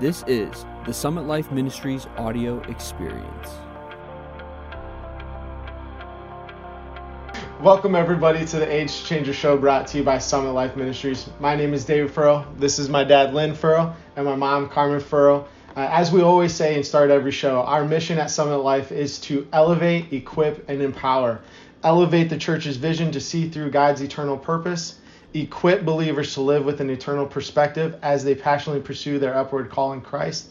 This is the Summit Life Ministries audio experience. Welcome, everybody, to the Age Changer Show brought to you by Summit Life Ministries. My name is David Furrow. This is my dad, Lynn Furrow, and my mom, Carmen Furrow. Uh, as we always say and start every show, our mission at Summit Life is to elevate, equip, and empower. Elevate the church's vision to see through God's eternal purpose equip believers to live with an eternal perspective as they passionately pursue their upward call in Christ,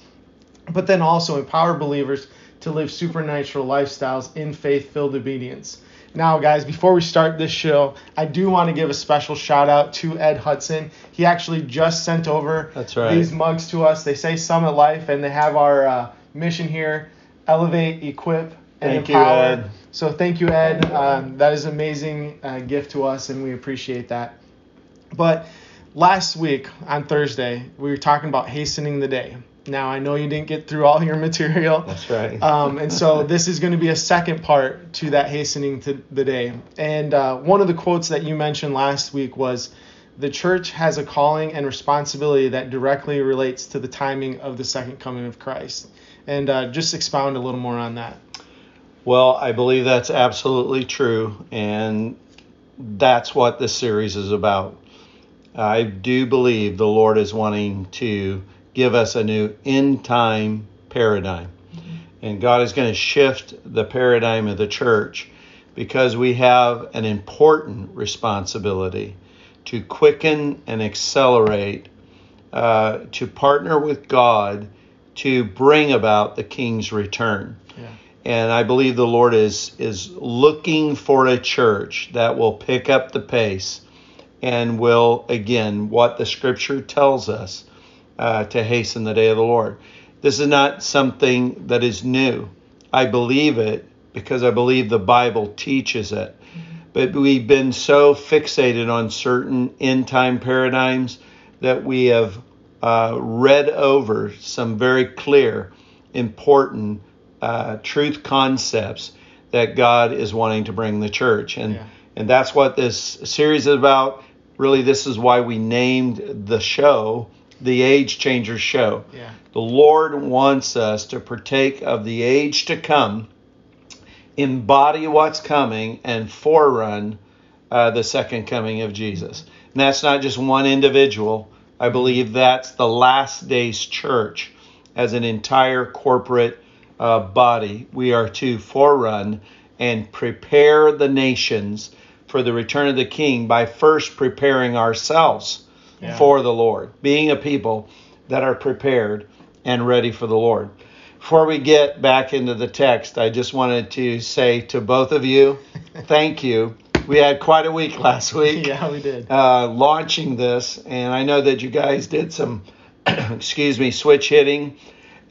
but then also empower believers to live supernatural lifestyles in faith filled obedience. Now, guys, before we start this show, I do want to give a special shout out to Ed Hudson. He actually just sent over That's right. these mugs to us. They say Summit Life, and they have our uh, mission here elevate, equip, and Thank you, empower. Ed. So, thank you, Ed. Um, that is an amazing uh, gift to us, and we appreciate that. But last week on Thursday, we were talking about hastening the day. Now, I know you didn't get through all your material. That's right. Um, and so this is going to be a second part to that hastening to the day. And uh, one of the quotes that you mentioned last week was the church has a calling and responsibility that directly relates to the timing of the second coming of Christ. And uh, just expound a little more on that. Well, I believe that's absolutely true, and that's what this series is about. I do believe the Lord is wanting to give us a new end time paradigm. And God is going to shift the paradigm of the church because we have an important responsibility to quicken and accelerate, uh, to partner with God to bring about the King's return. Yeah. And I believe the Lord is is looking for a church that will pick up the pace and will again what the Scripture tells us uh, to hasten the day of the Lord. This is not something that is new. I believe it because I believe the Bible teaches it. But we've been so fixated on certain end time paradigms that we have uh, read over some very clear, important uh, truth concepts that God is wanting to bring the church. And, Yeah. and that's what this series is about. Really, this is why we named the show the Age Changer Show. Yeah. The Lord wants us to partake of the age to come, embody what's coming, and forerun uh, the second coming of Jesus. And that's not just one individual. I believe that's the last days church as an entire corporate uh, body. We are to forerun and prepare the nations for the return of the King by first preparing ourselves Yeah. for the Lord, being a people that are prepared and ready for the Lord. Before we get back into the text, I just wanted to say to both of you, thank you. We had quite a week last week Yeah, we did. uh, launching this, and I know that you guys did some, excuse me, switch hitting,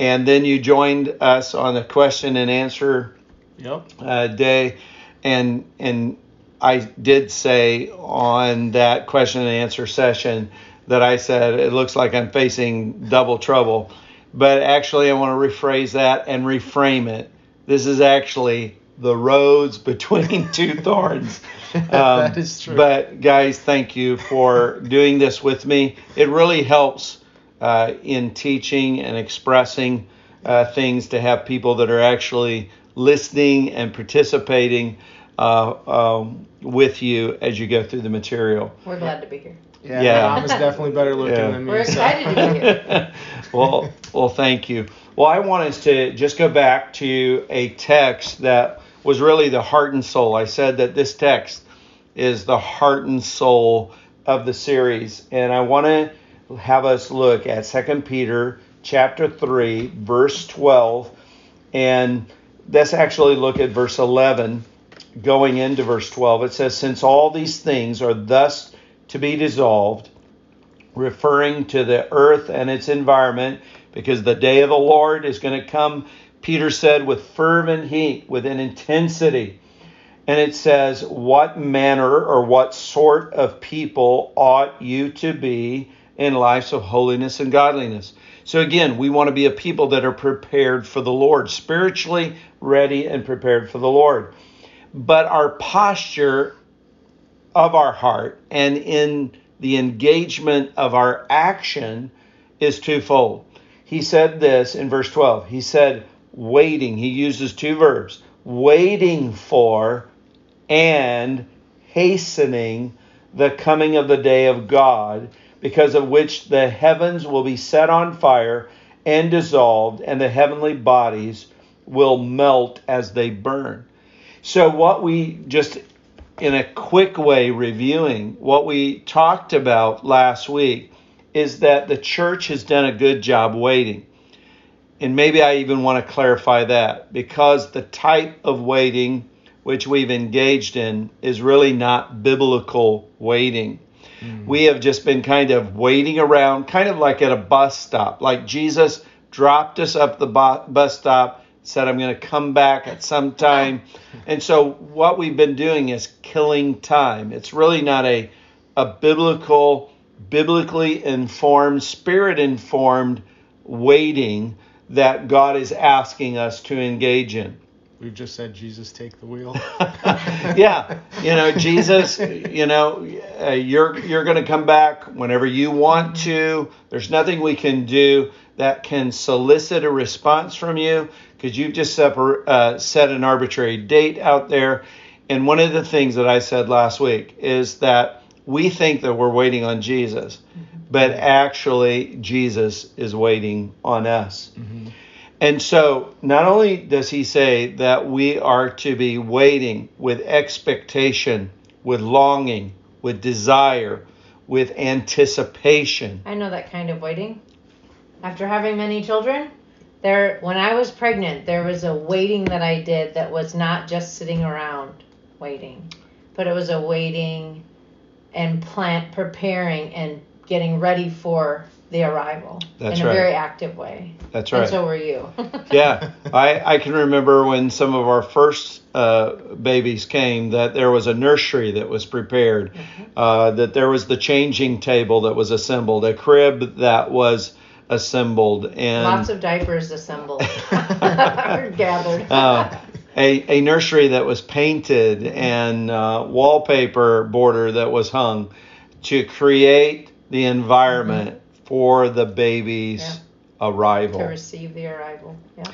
and then you joined us on the question and answer Yep. uh, day, and and I did say on that question and answer session that I said it looks like I'm facing double trouble, but actually I want to rephrase that and reframe it. This is actually the roads between two thorns. Um, That is true. But guys, thank you for doing this with me. It really helps uh, in teaching and expressing uh, things to have people that are actually listening and participating uh, um, with you as you go through the material. We're glad to be here. Yeah, Yeah. my mom is definitely better looking Yeah. than me. We're so- excited to be here. well, well, thank you. Well, I want us to just go back to a text that was really the heart and soul. I said that this text is the heart and soul of the series, and I want to have us look at Second Peter chapter three, verse twelve, and let's actually look at verse eleven, going into verse twelve. It says, "Since all these things are thus to be dissolved." referring to the earth and its environment because the day of the Lord is going to come, Peter said, with fervent heat, with an intensity. And it says, What manner or what sort of people ought you to be in lives of holiness and godliness? So, again, we want to be a people that are prepared for the Lord, spiritually ready and prepared for the Lord. But our posture of our heart and in the engagement of our action is twofold. he said this in verse 12. He said, waiting. He uses two verbs waiting for and hastening the coming of the day of God, because of which the heavens will be set on fire and dissolved, and the heavenly bodies will melt as they burn. So, what we just in a quick way reviewing what we talked about last week is that the church has done a good job waiting. And maybe I even want to clarify that because the type of waiting which we've engaged in is really not biblical waiting. Mm. We have just been kind of waiting around, kind of like at a bus stop, like Jesus dropped us up the bus stop said I'm going to come back at some time. And so what we've been doing is killing time. It's really not a a biblical biblically informed, spirit informed waiting that God is asking us to engage in. We've just said Jesus take the wheel. yeah, you know Jesus. You know, uh, you're you're going to come back whenever you want to. There's nothing we can do that can solicit a response from you because you've just separ- uh, set an arbitrary date out there. And one of the things that I said last week is that we think that we're waiting on Jesus, mm-hmm. but actually, Jesus is waiting on us. Mm-hmm. And so, not only does he say that we are to be waiting with expectation, with longing, with desire, with anticipation. I know that kind of waiting. After having many children, there when I was pregnant, there was a waiting that I did that was not just sitting around waiting, but it was a waiting and plant preparing and getting ready for the arrival That's in a right. very active way. That's right. And so were you. yeah, I, I can remember when some of our first uh, babies came that there was a nursery that was prepared, mm-hmm. uh, that there was the changing table that was assembled, a crib that was assembled and lots of diapers assembled. Gathered. Uh, a, a nursery that was painted and uh, wallpaper border that was hung to create the environment mm-hmm. for the baby's yeah. arrival. To receive the arrival yeah.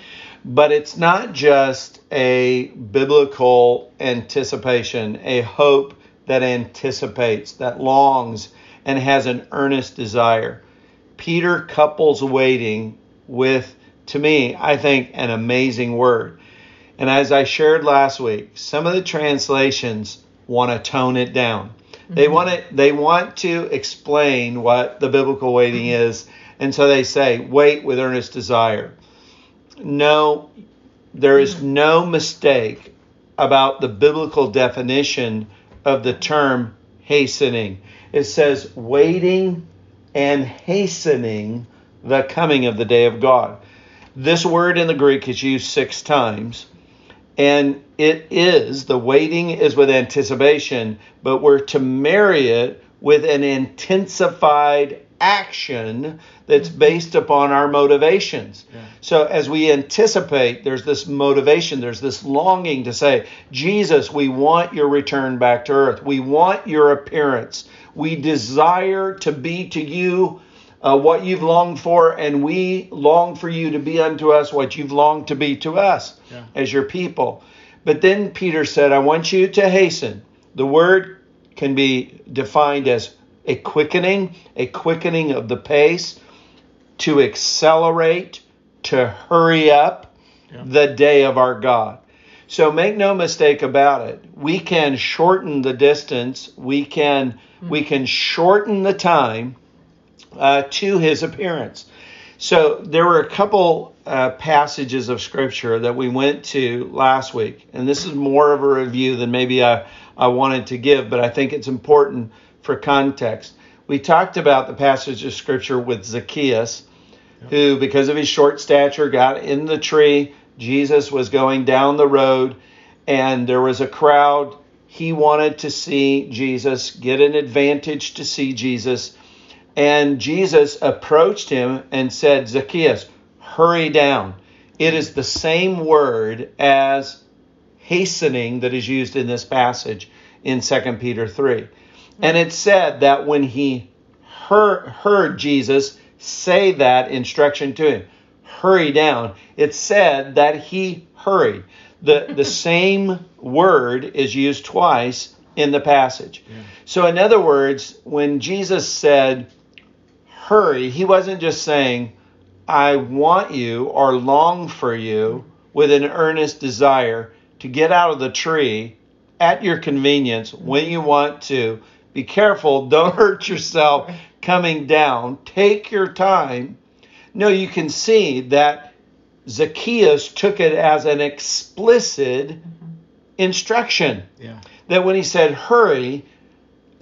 But it's not just a biblical anticipation a hope that anticipates that longs and has an earnest desire Peter couples waiting with, to me, I think, an amazing word. And as I shared last week, some of the translations want to tone it down. Mm-hmm. They want it, they want to explain what the biblical waiting mm-hmm. is, and so they say, wait with earnest desire. No, there is mm-hmm. no mistake about the biblical definition of the term hastening. It says waiting and hastening the coming of the day of God. This word in the Greek is used six times, and it is, the waiting is with anticipation, but we're to marry it with an intensified action that's mm-hmm. based upon our motivations. Yeah. So as we anticipate, there's this motivation, there's this longing to say, Jesus, we want your return back to earth. We want your appearance. We desire to be to you uh, what you've longed for, and we long for you to be unto us what you've longed to be to us yeah. as your people. But then Peter said, I want you to hasten. The word can be defined as a quickening, a quickening of the pace, to accelerate, to hurry up yeah. the day of our God. So make no mistake about it. We can shorten the distance. We can mm-hmm. we can shorten the time uh, to His appearance. So there were a couple uh, passages of Scripture that we went to last week, and this is more of a review than maybe I, I wanted to give, but I think it's important for context. We talked about the passage of Scripture with Zacchaeus, who, because of his short stature, got in the tree Jesus was going down the road and there was a crowd. He wanted to see Jesus, get an advantage to see Jesus. And Jesus approached him and said, Zacchaeus, hurry down. It is the same word as hastening that is used in this passage in 2 Peter 3. And it said that when he heard, heard Jesus say that instruction to him hurry down. It said that he hurried. The, the same word is used twice in the passage. Yeah. So, in other words, when Jesus said, hurry, he wasn't just saying, I want you or long for you with an earnest desire to get out of the tree at your convenience when you want to. Be careful, don't hurt yourself coming down. Take your time. No, you can see that Zacchaeus took it as an explicit mm-hmm. instruction. Yeah. That when he said, hurry,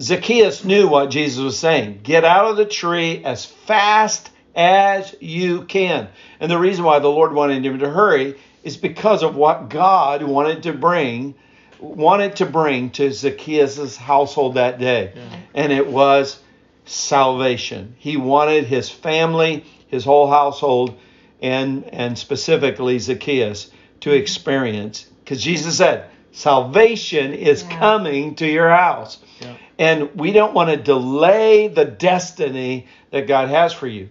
Zacchaeus knew what Jesus was saying. Get out of the tree as fast as you can. And the reason why the Lord wanted him to hurry is because of what God wanted to bring wanted to bring to Zacchaeus' household that day. Yeah. And it was salvation. He wanted his family, his whole household, and and specifically Zacchaeus to mm-hmm. experience because Jesus said, salvation is yeah. coming to your house. Yeah. And we don't want to delay the destiny that God has for you.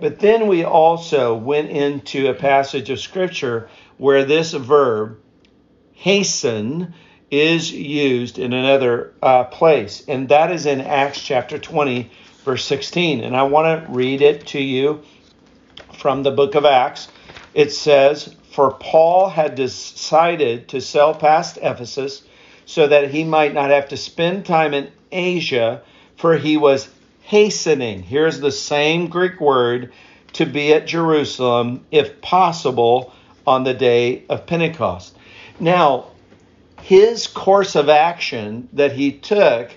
But then we also went into a passage of scripture where this verb, hasten, is used in another uh, place. And that is in Acts chapter 20, verse 16. And I want to read it to you from the book of Acts. It says, For Paul had decided to sail past Ephesus so that he might not have to spend time in Asia, for he was hastening. Here's the same Greek word to be at Jerusalem, if possible, on the day of Pentecost. Now, his course of action that he took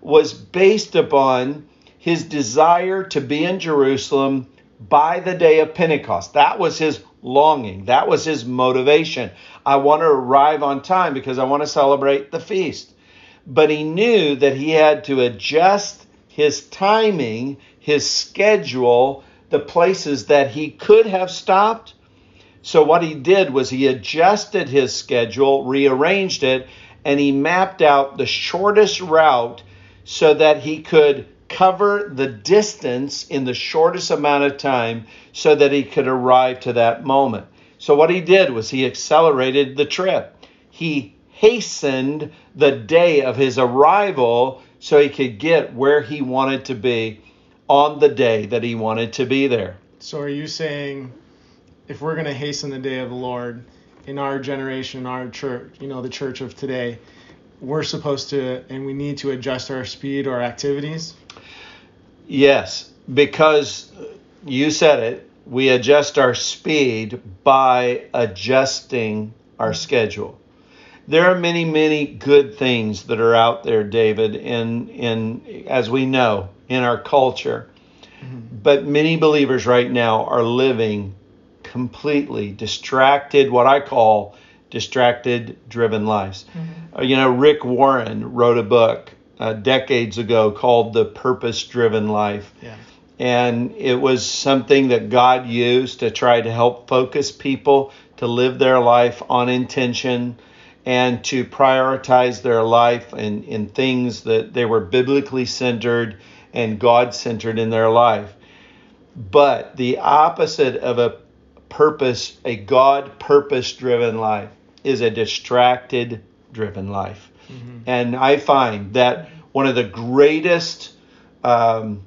was based upon his desire to be in Jerusalem by the day of Pentecost. That was his longing, that was his motivation. I want to arrive on time because I want to celebrate the feast. But he knew that he had to adjust his timing, his schedule, the places that he could have stopped. So, what he did was he adjusted his schedule, rearranged it, and he mapped out the shortest route so that he could cover the distance in the shortest amount of time so that he could arrive to that moment. So, what he did was he accelerated the trip. He hastened the day of his arrival so he could get where he wanted to be on the day that he wanted to be there. So, are you saying if we're going to hasten the day of the Lord in our generation, in our church, you know, the church of today, we're supposed to and we need to adjust our speed or activities? Yes, because you said it, we adjust our speed by adjusting our schedule. There are many, many good things that are out there, David, in in as we know in our culture. Mm-hmm. But many believers right now are living completely distracted, what I call distracted driven lives. Mm-hmm. Uh, you know, Rick Warren wrote a book uh, decades ago called The Purpose Driven Life. Yeah. And it was something that God used to try to help focus people to live their life on intention and to prioritize their life in, in things that they were biblically centered and God centered in their life. But the opposite of a purpose, a God purpose driven life, is a distracted driven life. Mm-hmm. And I find that one of the greatest um,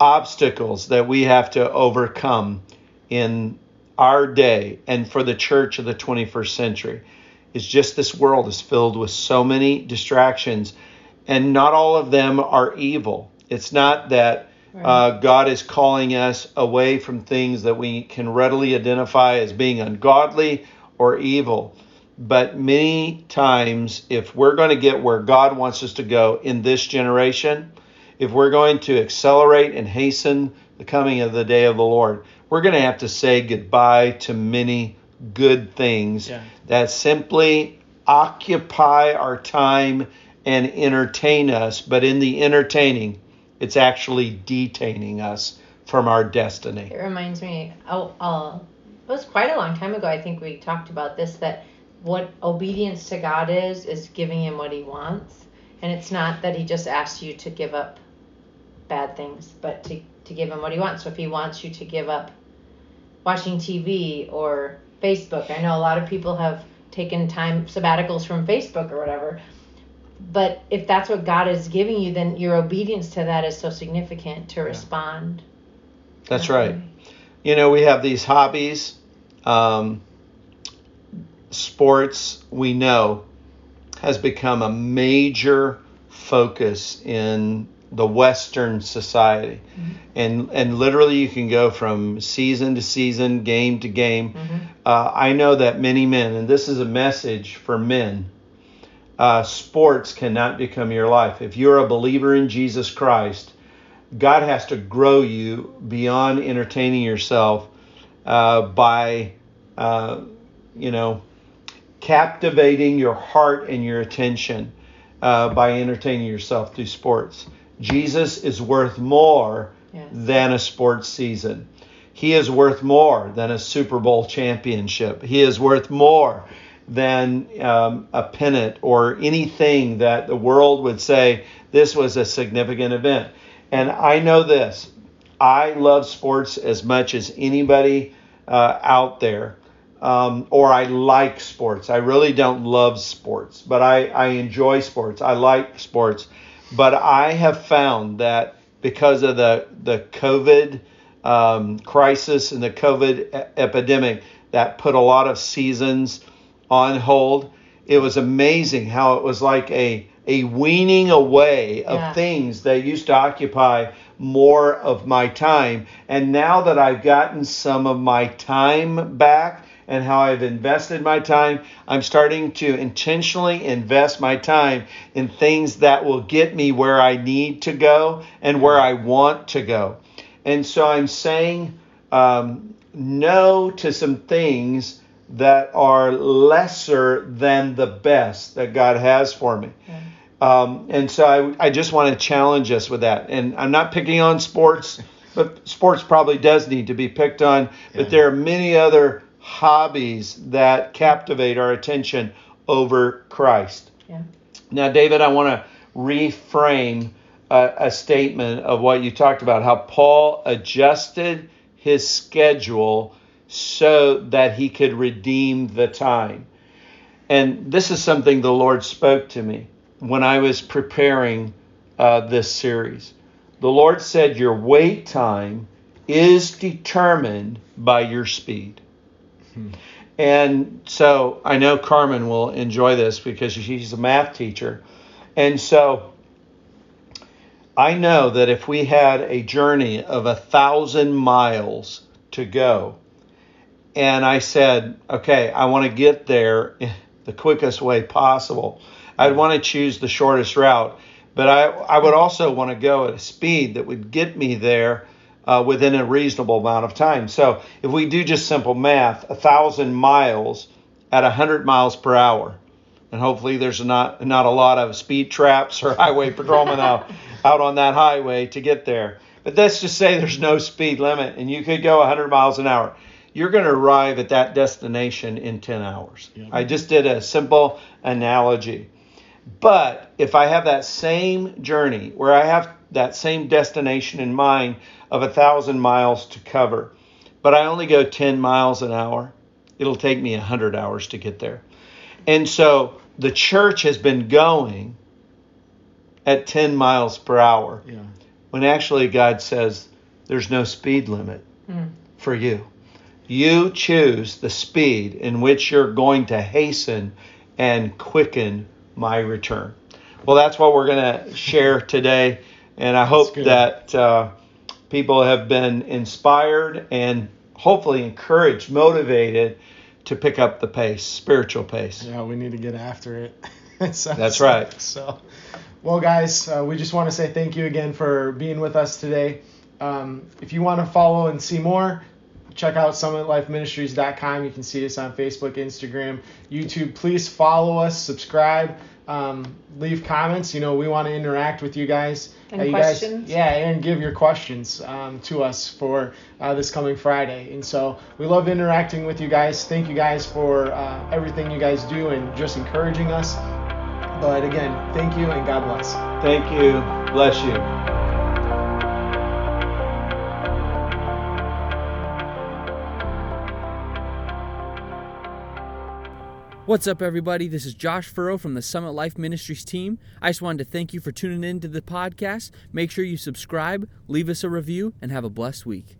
obstacles that we have to overcome in our day and for the church of the 21st century is just this world is filled with so many distractions, and not all of them are evil. It's not that uh, God is calling us away from things that we can readily identify as being ungodly or evil. But many times, if we're going to get where God wants us to go in this generation, if we're going to accelerate and hasten the coming of the day of the Lord, we're going to have to say goodbye to many good things yeah. that simply occupy our time and entertain us. But in the entertaining, it's actually detaining us from our destiny. It reminds me, oh, uh, it was quite a long time ago. I think we talked about this that what obedience to God is is giving him what he wants. And it's not that he just asks you to give up bad things, but to to give him what he wants. So if he wants you to give up watching TV or Facebook, I know a lot of people have taken time sabbaticals from Facebook or whatever. But if that's what God is giving you, then your obedience to that is so significant to respond. That's right. You know, we have these hobbies, um, sports, we know, has become a major focus in the Western society. Mm-hmm. And, and literally, you can go from season to season, game to game. Mm-hmm. Uh, I know that many men, and this is a message for men, uh, sports cannot become your life. If you're a believer in Jesus Christ, God has to grow you beyond entertaining yourself uh, by, uh, you know, captivating your heart and your attention uh, by entertaining yourself through sports. Jesus is worth more yes. than a sports season. He is worth more than a Super Bowl championship. He is worth more than um, a pennant or anything that the world would say this was a significant event. And I know this I love sports as much as anybody uh, out there. Um, or I like sports. I really don't love sports, but I, I enjoy sports. I like sports. But I have found that because of the, the COVID um, crisis and the COVID e- epidemic, that put a lot of seasons on hold. It was amazing how it was like a a weaning away of yeah. things that used to occupy more of my time. And now that I've gotten some of my time back and how I've invested my time, I'm starting to intentionally invest my time in things that will get me where I need to go and where I want to go. And so I'm saying um, no to some things that are lesser than the best that God has for me. Yeah. Um, and so I, I just want to challenge us with that. And I'm not picking on sports, but sports probably does need to be picked on. But there are many other hobbies that captivate our attention over Christ. Yeah. Now, David, I want to reframe a, a statement of what you talked about how Paul adjusted his schedule so that he could redeem the time. And this is something the Lord spoke to me when I was preparing uh, this series. The Lord said, Your wait time is determined by your speed. Hmm. And so I know Carmen will enjoy this because she's a math teacher. And so I know that if we had a journey of a thousand miles to go, and I said, okay, I want to get there the quickest way possible. I'd want to choose the shortest route, but I, I would also want to go at a speed that would get me there uh, within a reasonable amount of time. So if we do just simple math, a thousand miles at 100 miles per hour, and hopefully there's not not a lot of speed traps or highway patrolmen out out on that highway to get there. But let's just say there's no speed limit, and you could go 100 miles an hour you're going to arrive at that destination in 10 hours. Yeah. I just did a simple analogy. But if I have that same journey where I have that same destination in mind of a thousand miles to cover, but I only go 10 miles an hour, it'll take me 100 hours to get there. And so the church has been going at 10 miles per hour yeah. when actually God says there's no speed limit mm. for you. You choose the speed in which you're going to hasten and quicken my return. Well, that's what we're going to share today. And I hope that uh, people have been inspired and hopefully encouraged, motivated to pick up the pace, spiritual pace. Yeah, we need to get after it. it that's right. Like, so, well, guys, uh, we just want to say thank you again for being with us today. Um, if you want to follow and see more, check out summitlifeministries.com. You can see us on Facebook, Instagram, YouTube. Please follow us, subscribe, um, leave comments. You know, we want to interact with you guys. And you questions. Guys, yeah, and give your questions um, to us for uh, this coming Friday. And so we love interacting with you guys. Thank you guys for uh, everything you guys do and just encouraging us. But again, thank you and God bless. Thank you. Bless you. What's up, everybody? This is Josh Furrow from the Summit Life Ministries team. I just wanted to thank you for tuning in to the podcast. Make sure you subscribe, leave us a review, and have a blessed week.